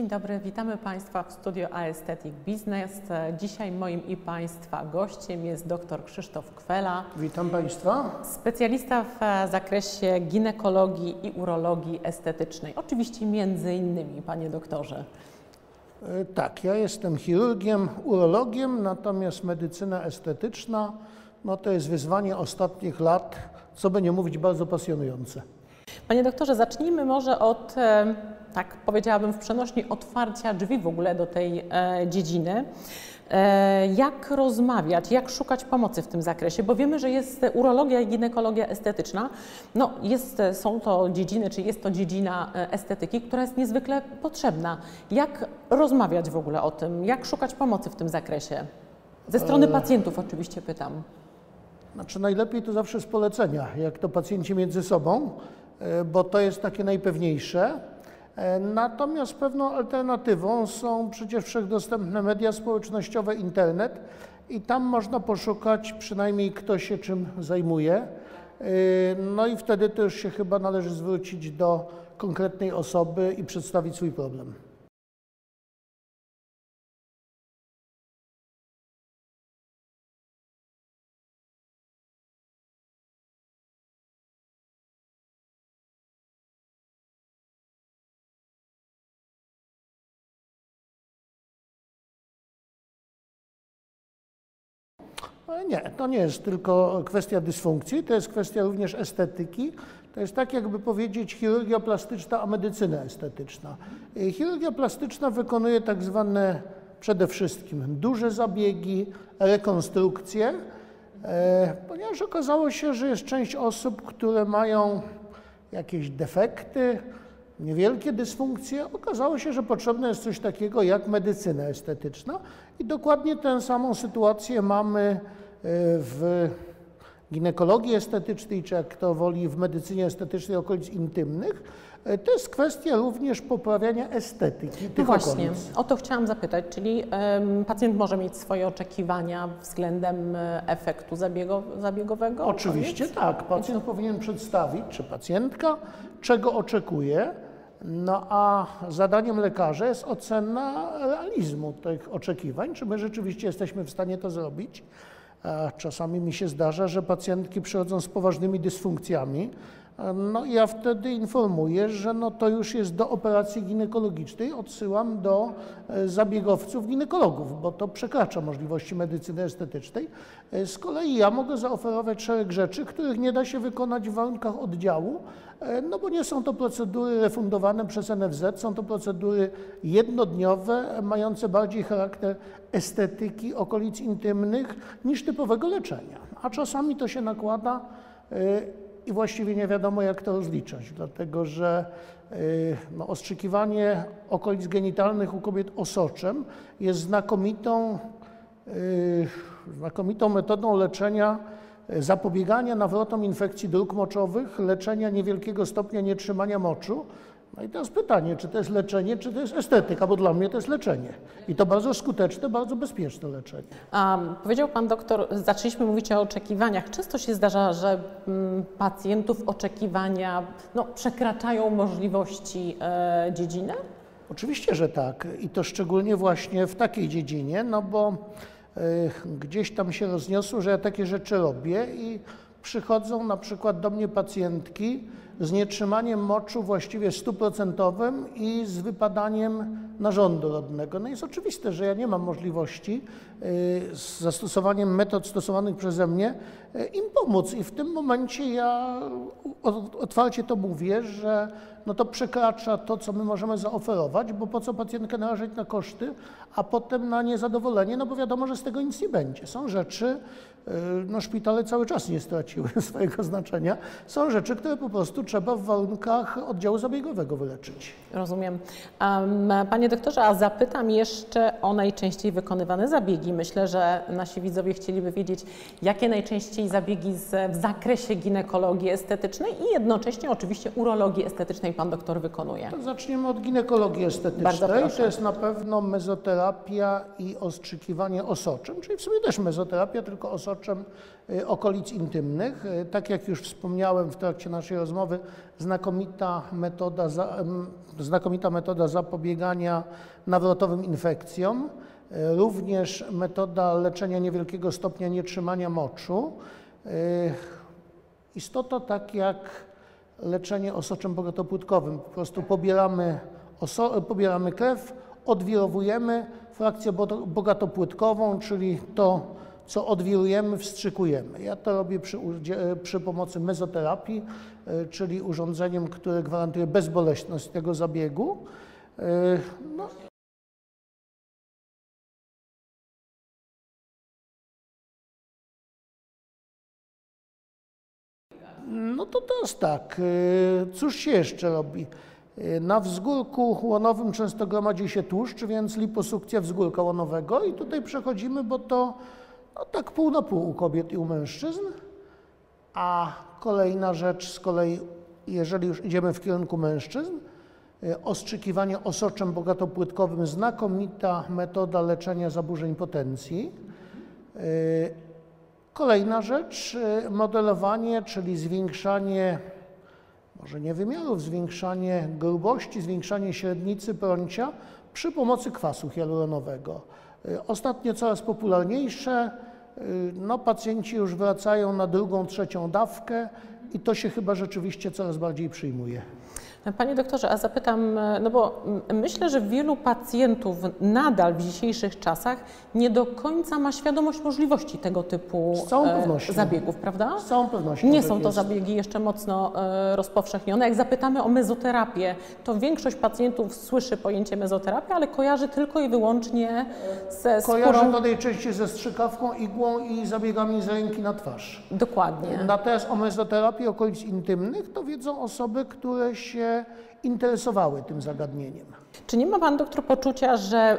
Dzień dobry, witamy Państwa w studio Aesthetic Business. Dzisiaj moim i Państwa gościem jest dr Krzysztof Kwela, Witam Państwa. specjalista w e, zakresie ginekologii i urologii estetycznej. Oczywiście między innymi, Panie doktorze. E, Tak, ja jestem chirurgiem, urologiem, natomiast medycyna estetyczna no to jest wyzwanie ostatnich lat, co by nie mówić, bardzo pasjonujące. Panie doktorze, zacznijmy może od, e, tak powiedziałabym w przenośni, otwarcia drzwi w ogóle do tej e, dziedziny. E, Jak rozmawiać, jak szukać pomocy w tym zakresie? Bo wiemy, że jest urologia i ginekologia estetyczna. No, jest, są to dziedziny, czy jest to dziedzina e, estetyki, która jest niezwykle potrzebna. Jak rozmawiać w ogóle o tym? Jak szukać pomocy w tym zakresie? Ze strony pacjentów oczywiście pytam. Znaczy najlepiej to zawsze z polecenia, jak to pacjenci między sobą, bo to jest takie najpewniejsze. E, Natomiast pewną alternatywą są przecież wszechdostępne media społecznościowe, internet i tam można poszukać przynajmniej kto się czym zajmuje. E, No i wtedy to już się chyba należy zwrócić do konkretnej osoby i przedstawić swój problem. Nie, to nie jest tylko kwestia dysfunkcji, to jest kwestia również estetyki. To jest tak, jakby powiedzieć chirurgia plastyczna, a medycyna estetyczna. Chirurgia plastyczna wykonuje tak zwane przede wszystkim duże zabiegi, rekonstrukcje, e, ponieważ okazało się, że jest część osób, które mają jakieś defekty, niewielkie dysfunkcje, okazało się, że potrzebne jest coś takiego jak medycyna estetyczna i dokładnie tę samą sytuację mamy w ginekologii estetycznej, czy jak kto woli w medycynie estetycznej okolic intymnych. E, To jest kwestia również poprawiania estetyki No tych właśnie, okolic. o to chciałam zapytać, czyli em, pacjent może mieć swoje oczekiwania względem e, efektu zabiego, zabiegowego? Oczywiście Koniec? tak. Pacjent powinien przedstawić, czy pacjentka, czego oczekuje. No a zadaniem lekarza jest ocena realizmu tych oczekiwań, czy my rzeczywiście jesteśmy w stanie to zrobić. Czasami mi się zdarza, że pacjentki przychodzą z poważnymi dysfunkcjami. No ja wtedy informuję, że no to już jest do operacji ginekologicznej, odsyłam do e, zabiegowców ginekologów, bo to przekracza możliwości medycyny estetycznej. E, Z kolei ja mogę zaoferować szereg rzeczy, których nie da się wykonać w warunkach oddziału, e, no bo nie są to procedury refundowane przez NFZ, są to procedury jednodniowe, mające bardziej charakter estetyki okolic intymnych niż typowego leczenia. A czasami to się nakłada i właściwie nie wiadomo, jak to rozliczać, dlatego że y, no, ostrzykiwanie okolic genitalnych u kobiet osoczem jest znakomitą, y, znakomitą metodą leczenia, y, zapobiegania nawrotom infekcji dróg moczowych, leczenia niewielkiego stopnia nietrzymania moczu. No i teraz pytanie, czy to jest leczenie, czy to jest estetyka, bo dla mnie to jest leczenie. I to bardzo skuteczne, bardzo bezpieczne leczenie. A powiedział Pan doktor, zaczęliśmy mówić o oczekiwaniach. Często się zdarza, że mm, pacjentów oczekiwania no, przekraczają możliwości e, dziedziny? Oczywiście, że tak. I to szczególnie właśnie w takiej dziedzinie, no bo y, gdzieś tam się rozniosło, że ja takie rzeczy robię i przychodzą na przykład do mnie pacjentki z nietrzymaniem moczu właściwie stuprocentowym i z wypadaniem narządu rodnego. No jest oczywiste, że ja nie mam możliwości y, z zastosowaniem metod stosowanych przeze mnie y, im pomóc i w tym momencie ja otwarcie to mówię, że no to przekracza to, co my możemy zaoferować, bo po co pacjentkę narażać na koszty, a potem na niezadowolenie, no bo wiadomo, że z tego nic nie będzie. Są rzeczy, y, no szpitale cały czas nie straciły swojego znaczenia, są rzeczy, które po prostu trzeba w warunkach oddziału zabiegowego wyleczyć. Rozumiem. Em, Panie doktorze, a zapytam jeszcze o najczęściej wykonywane zabiegi. Myślę, że nasi widzowie chcieliby wiedzieć, jakie najczęściej zabiegi w zakresie ginekologii estetycznej i jednocześnie oczywiście urologii estetycznej Pan doktor wykonuje. To zaczniemy od ginekologii Bardzo estetycznej. proszę. To jest na pewno mezoterapia i ostrzykiwanie osoczem, czyli w sumie też mezoterapia, tylko osoczem osoczem y, okolic intymnych. Y, Tak jak już wspomniałem w trakcie naszej rozmowy, znakomita metoda, znakomita metoda zapobiegania nawrotowym infekcjom, y, również metoda leczenia niewielkiego stopnia nietrzymania moczu. Y, Istota tak jak leczenie osoczem bogatopłytkowym. Po prostu pobieramy, pobieramy krew, odwirowujemy frakcję bogatopłytkową, czyli to, co odwirujemy, wstrzykujemy. Ja to robię przy, przy pomocy mezoterapii, y, czyli urządzeniem, które gwarantuje bezboleśność tego zabiegu. Y, No, No to teraz tak, y, cóż się jeszcze robi? Na wzgórku łonowym często gromadzi się tłuszcz, więc liposukcja wzgórka łonowego i tutaj przechodzimy, bo to no, tak pół na pół u kobiet i u mężczyzn. A kolejna rzecz z kolei, jeżeli już idziemy w kierunku mężczyzn, y, ostrzykiwanie osoczem bogatopłytkowym, znakomita metoda leczenia zaburzeń potencji. Y, Kolejna rzecz, y, modelowanie, czyli zwiększanie, może nie wymiarów, zwiększanie grubości, zwiększanie średnicy prącia przy pomocy kwasu hialuronowego. Ostatnio coraz popularniejsze, no pacjenci już wracają na drugą, trzecią dawkę i to się chyba rzeczywiście coraz bardziej przyjmuje. Panie doktorze, a zapytam, e, no bo myślę, że wielu pacjentów nadal w dzisiejszych czasach nie do końca ma świadomość możliwości tego typu e, zabiegów, prawda? Z całą pewnością. Nie są to jest. zabiegi jeszcze mocno e, rozpowszechnione. Jak zapytamy o mezoterapię, to większość pacjentów słyszy pojęcie mezoterapia, ale kojarzy tylko i wyłącznie ze skórą. to najczęściej ze strzykawką, igłą i zabiegami z ręki na twarz. Dokładnie. Natomiast o mezoterapii okolic intymnych to wiedzą osoby, które się interesowały tym zagadnieniem. Czy nie ma Pan doktor poczucia, że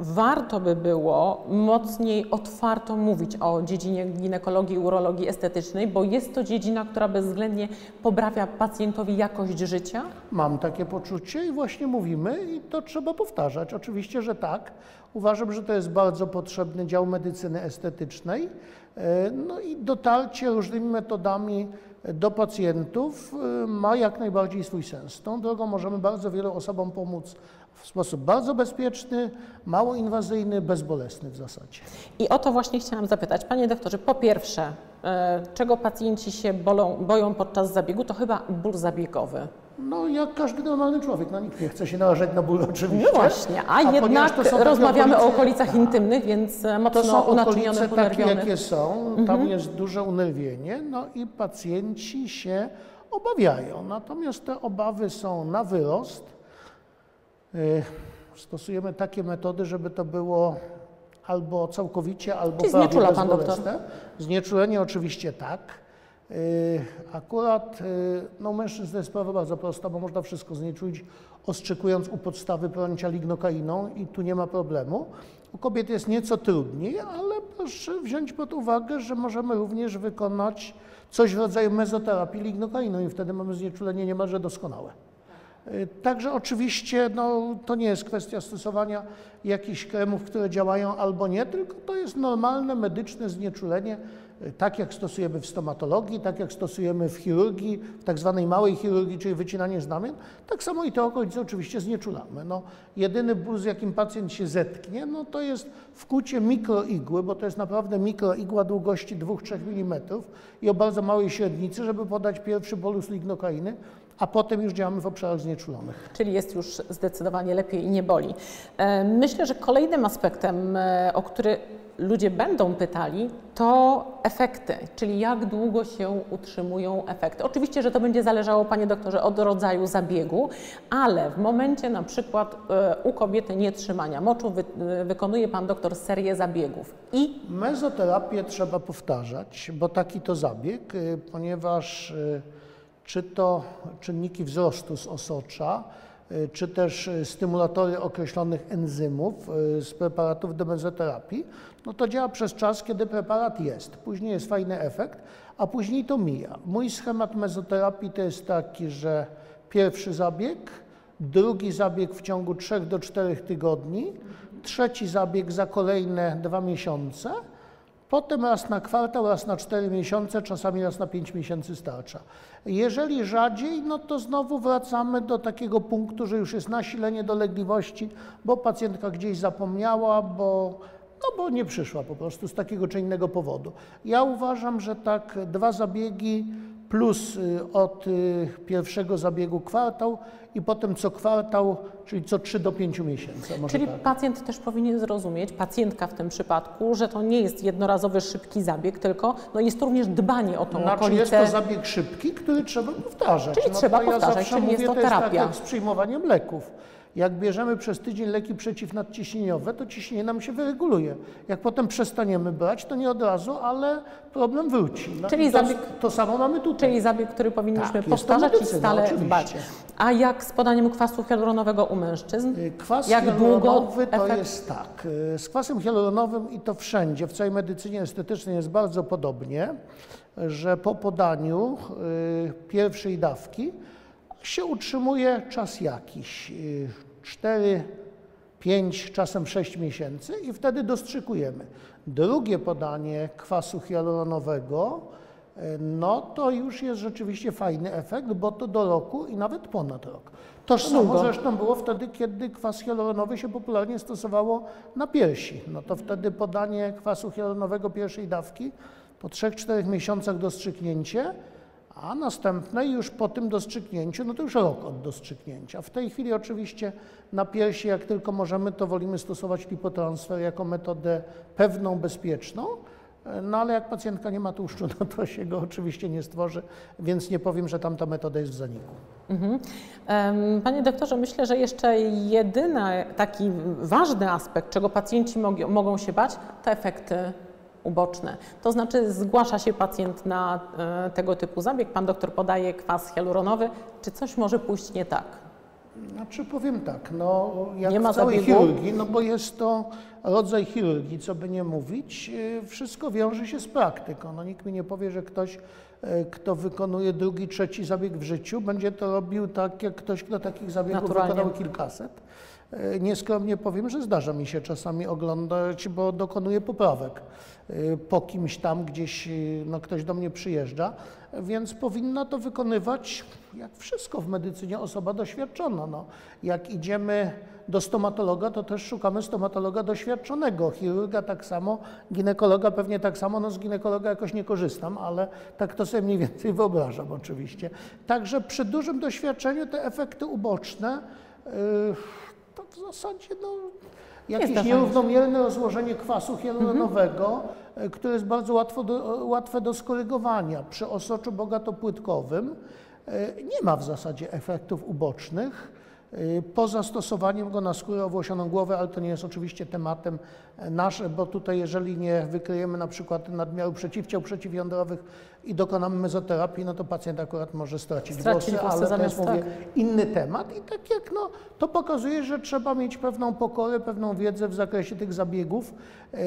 warto by było mocniej otwarto mówić o dziedzinie ginekologii, urologii estetycznej, bo jest to dziedzina, która bezwzględnie poprawia pacjentowi jakość życia? Mam takie poczucie i właśnie mówimy i to trzeba powtarzać. Oczywiście, że tak. Uważam, że to jest bardzo potrzebny dział medycyny estetycznej. E, No i dotarcie różnymi metodami do pacjentów e, ma jak najbardziej swój sens. Tą drogą możemy bardzo wielu osobom pomóc w sposób bardzo bezpieczny, mało inwazyjny, bezbolesny w zasadzie. I o to właśnie chciałam zapytać. Panie doktorze, po pierwsze, e, czego pacjenci się bolą, boją podczas zabiegu, to chyba ból zabiegowy. No jak każdy normalny człowiek, no nikt nie chce się narażać na ból oczywiście. No właśnie, a, ponieważ jednak to są rozmawiamy o okolice- okolicach tak. intymnych, więc e, To mocno są unaczywnionych, okolice takie, jakie są, tam jest duże unerwienie, no i pacjenci się obawiają. Natomiast te obawy są na wyrost. Y, Stosujemy takie metody, żeby to było albo całkowicie, albo Czyli prawie znieczula pan bezbolesne. Znieczulenie oczywiście tak. Y, Akurat y, no, u mężczyzn jest sprawa bardzo prosta, bo można wszystko znieczulić, ostrzykując u podstawy prącia lignokainą i tu nie ma problemu. U kobiet jest nieco trudniej, ale proszę wziąć pod uwagę, że możemy również wykonać coś w rodzaju mezoterapii lignokainą i wtedy mamy znieczulenie niemalże doskonałe. Y, Także oczywiście no, to nie jest kwestia stosowania jakichś kremów, które działają albo nie, tylko to jest normalne medyczne znieczulenie, tak jak stosujemy w stomatologii, tak jak stosujemy w chirurgii, w tak zwanej małej chirurgii, czyli wycinanie znamion, tak samo i te okolice oczywiście znieczulamy. No, jedyny ból, z jakim pacjent się zetknie, no, to jest wkucie mikroigły, bo to jest naprawdę mikroigła długości 2-3 mm i o bardzo małej średnicy, żeby podać pierwszy bolus lignokainy, a potem już działamy w obszarach znieczulonych. Czyli jest już zdecydowanie lepiej i nie boli. E, Myślę, że kolejnym aspektem, e, o który ludzie będą pytali, to efekty, czyli jak długo się utrzymują efekty. Oczywiście, że to będzie zależało, panie doktorze, od rodzaju zabiegu, ale w momencie na przykład e, u kobiety nietrzymania moczu wy, e, wykonuje pan doktor serię zabiegów i Mezoterapię trzeba powtarzać, bo taki to zabieg, y, ponieważ czy to czynniki wzrostu z osocza, czy też y, stymulatory określonych enzymów y, z preparatów do mezoterapii, no to działa przez czas, kiedy preparat jest. Później jest fajny efekt, a później to mija. Mój schemat mezoterapii to jest taki, że pierwszy zabieg, drugi zabieg w ciągu 3 do 4 tygodni, trzeci zabieg za kolejne dwa miesiące, Potem raz na kwartał, raz na 4 miesiące, czasami raz na 5 miesięcy starcza. Jeżeli rzadziej, no to znowu wracamy do takiego punktu, że już jest nasilenie dolegliwości, bo pacjentka gdzieś zapomniała, bo, no bo nie przyszła po prostu z takiego czy innego powodu. Ja uważam, że tak dwa zabiegi plus y, od y, pierwszego zabiegu kwartał i potem co kwartał, czyli co 3 do 5 miesięcy. Czyli tak. pacjent też powinien zrozumieć, pacjentka w tym przypadku, że to nie jest jednorazowy, szybki zabieg, tylko no jest to również dbanie o tą Znaczy okolicę. jest to zabieg szybki, który trzeba powtarzać. Czyli no trzeba ja powtarzać, zawsze czyli jest to to jest tak terapia. jak z przyjmowaniem leków. Jak bierzemy przez tydzień leki przeciwnadciśnieniowe, to ciśnienie nam się wyreguluje. Jak potem przestaniemy brać, to nie od razu, ale problem wróci. No Czyli to, zabieg- to samo mamy tutaj. Czyli zabieg, który powinniśmy Tak, powtarzać i stale oczywiście. dbać. A jak z podaniem kwasu hialuronowego u mężczyzn? Y, Kwas Jak hialuronowy to efekt- jest tak. y, Z kwasem hialuronowym i to wszędzie, w całej medycynie estetycznej jest bardzo podobnie, że po podaniu y, pierwszej dawki się utrzymuje czas jakiś. 4, 5, czasem 6 miesięcy i wtedy dostrzykujemy. Drugie podanie kwasu hialuronowego, y, no to już jest rzeczywiście fajny efekt, bo to do roku i nawet ponad rok. To samo zresztą było wtedy, kiedy kwas hialuronowy się popularnie stosowało na piersi. No to wtedy podanie kwasu hialuronowego pierwszej dawki po 3-4 miesiącach dostrzyknięcie, a następne już po tym dostrzyknięciu, no to już rok od dostrzyknięcia. W tej chwili oczywiście na piersi, jak tylko możemy, to wolimy stosować lipotransfer jako metodę pewną, bezpieczną, no ale jak pacjentka nie ma tłuszczu, no to się go oczywiście nie stworzy, więc nie powiem, że tamta metoda jest w zaniku. Mhm. Panie doktorze, myślę, że jeszcze jedyny taki ważny aspekt, czego pacjenci mog- mogą się bać, to efekty uboczne. To znaczy zgłasza się pacjent na e, tego typu zabieg, pan doktor podaje kwas hialuronowy, czy coś może pójść nie tak? Znaczy powiem tak, no jak Nie ma w całej zabiegu? chirurgii, no bo jest to rodzaj chirurgii, co by nie mówić, yy, wszystko wiąże się z praktyką. No nikt mi nie powie, że ktoś, yy, kto wykonuje drugi, trzeci zabieg w życiu, będzie to robił tak, jak ktoś, kto takich zabiegów Naturalnie. wykonał kilkaset. Yy, Nieskromnie powiem, że zdarza mi się czasami oglądać, bo dokonuję poprawek yy, po kimś tam, gdzieś yy, no, ktoś do mnie przyjeżdża, więc powinna to wykonywać, jak wszystko w medycynie, osoba doświadczona. No, jak idziemy do stomatologa, to też szukamy stomatologa doświadczonego, chirurga tak samo, ginekologa pewnie tak samo, no z ginekologa jakoś nie korzystam, ale tak to sobie mniej więcej wyobrażam oczywiście. Także przy dużym doświadczeniu te efekty uboczne, yy, w zasadzie no, jakieś nierównomierne rozłożenie kwasu hialuronowego, y, które jest bardzo łatwo do, łatwe do skorygowania. Przy osoczu bogatopłytkowym y, nie ma w zasadzie efektów ubocznych. Y, Poza stosowaniem go na skórę owłosioną głowę, ale to nie jest oczywiście tematem e, nasz, bo tutaj jeżeli nie wykryjemy na przykład nadmiaru przeciwciał przeciwjądrowych i dokonamy mezoterapii, no to pacjent akurat może stracić, Stracić włosy, włosy ale to jest, mówię, tak. inny temat i tak jak no, to pokazuje, że trzeba mieć pewną pokorę, pewną wiedzę w zakresie tych zabiegów, yy,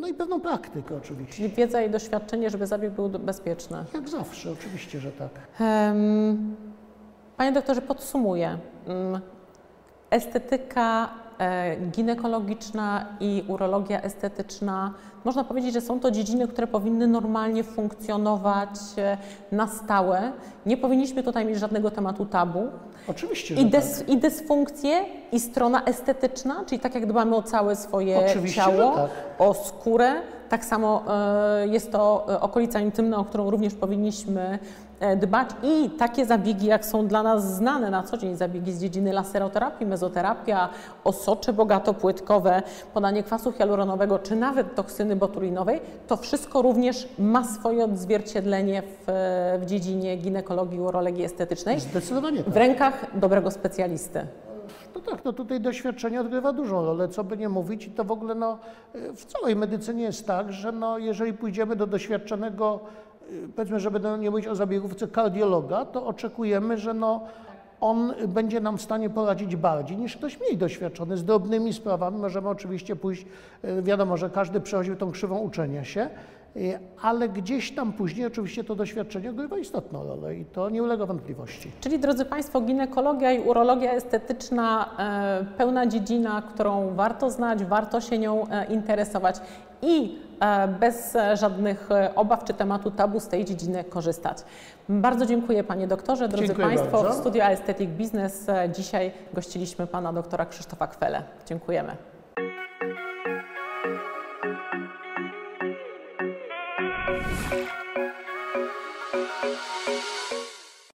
no i pewną praktykę oczywiście. Czyli wiedza i doświadczenie, żeby zabieg był bezpieczny. Jak zawsze, oczywiście, że tak. Em, Panie doktorze, podsumuję. Mm, Estetyka e, ginekologiczna i urologia estetyczna, można powiedzieć, że są to dziedziny, które powinny normalnie funkcjonować e, na stałe. Nie powinniśmy tutaj mieć żadnego tematu tabu. Oczywiście, I, tak. dys, I dysfunkcje, i strona estetyczna, czyli tak jak dbamy o całe swoje Oczywiście, ciało, tak. o skórę, tak samo e, jest to okolica intymna, o którą również powinniśmy dbać i takie zabiegi, jak są dla nas znane na co dzień, zabiegi z dziedziny laseroterapii, mezoterapia, osocze bogatopłytkowe, podanie kwasu hialuronowego, czy nawet toksyny botulinowej, to wszystko również ma swoje odzwierciedlenie w, w dziedzinie ginekologii, urologii estetycznej Zdecydowanie tak. w rękach dobrego specjalisty. No tak, no tutaj doświadczenie odgrywa dużą rolę, co by nie mówić i to w ogóle no, w całej medycynie jest tak, że no, jeżeli pójdziemy do doświadczonego, powiedzmy, żeby nie mówić o zabiegówce kardiologa, to oczekujemy, że no, on będzie nam w stanie poradzić bardziej niż ktoś mniej doświadczony. Z drobnymi sprawami możemy oczywiście pójść, y, wiadomo, że każdy przechodził tą krzywą uczenia się, y, ale gdzieś tam później oczywiście to doświadczenie odgrywa istotną rolę i to nie ulega wątpliwości. Czyli drodzy Państwo, ginekologia i urologia estetyczna, e, pełna dziedzina, którą warto znać, warto się nią e, interesować i e, bez e, żadnych e, obaw czy tematu tabu z tej dziedziny korzystać. Bardzo dziękuję Panie Doktorze. Drodzy Dziękuję Państwo, bardzo. w Studio Aesthetic Business e, dzisiaj gościliśmy Pana Doktora Krzysztofa Kwele. Dziękujemy.